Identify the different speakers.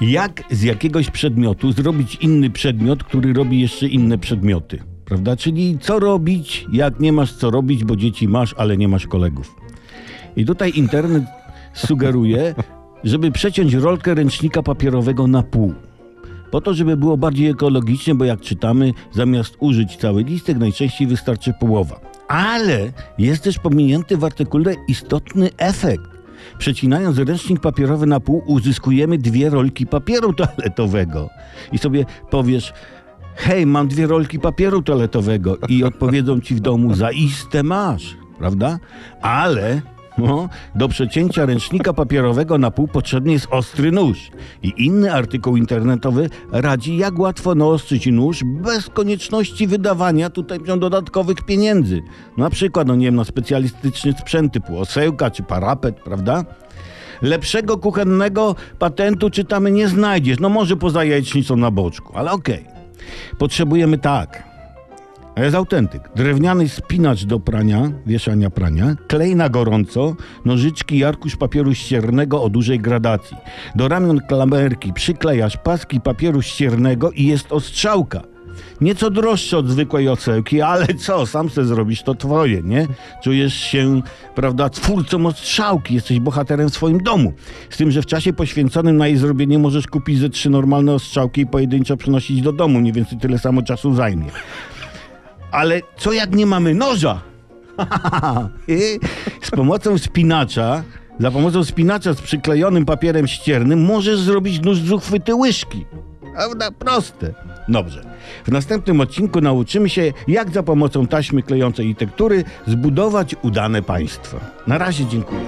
Speaker 1: Jak z jakiegoś przedmiotu zrobić inny przedmiot, który robi jeszcze inne przedmioty? Prawda? Czyli co robić, jak nie masz co robić, bo dzieci masz, ale nie masz kolegów. I tutaj internet sugeruje, żeby przeciąć rolkę ręcznika papierowego na pół. Po to, żeby było bardziej ekologicznie, bo jak czytamy, zamiast użyć cały listek, najczęściej wystarczy połowa. Ale jest też pominięty w artykule istotny efekt. Przecinając ręcznik papierowy na pół, uzyskujemy dwie rolki papieru toaletowego. I sobie powiesz, hej, mam dwie rolki papieru toaletowego i odpowiedzą ci w domu, zaiste masz, prawda? Ale no, do przecięcia ręcznika papierowego na pół potrzebny jest ostry nóż. I inny artykuł internetowy radzi, jak łatwo naostrzyć nóż bez konieczności wydawania tutaj dodatkowych pieniędzy. Na przykład, no nie wiem, na specjalistyczny sprzęt typu osełka czy parapet, prawda? Lepszego kuchennego patentu czytamy nie znajdziesz. No może poza jajecznicą na boczku, ale okej. Potrzebujemy tak. Jest autentyk. Drewniany spinacz do prania, wieszania prania, klej na gorąco, nożyczki i arkusz papieru ściernego o dużej gradacji. Do ramion klamerki przyklejasz paski papieru ściernego i jest ostrzałka. Nieco droższe od zwykłej ocełki, ale co, sam se zrobisz, to twoje, nie? Czujesz się, prawda, twórcą ostrzałki, jesteś bohaterem w swoim domu. Z tym, że w czasie poświęconym na jej zrobienie możesz kupić ze trzy normalne ostrzałki i pojedynczo przynosić do domu, mniej więcej tyle samo czasu zajmie. Ale co jak nie mamy noża? Z pomocą spinacza, za pomocą spinacza z przyklejonym papierem ściernym możesz zrobić nóż z uchwyty łyżki. Prawda? Proste. Dobrze. W następnym odcinku nauczymy się, jak za pomocą taśmy klejącej i tektury zbudować udane państwo. Na razie dziękuję.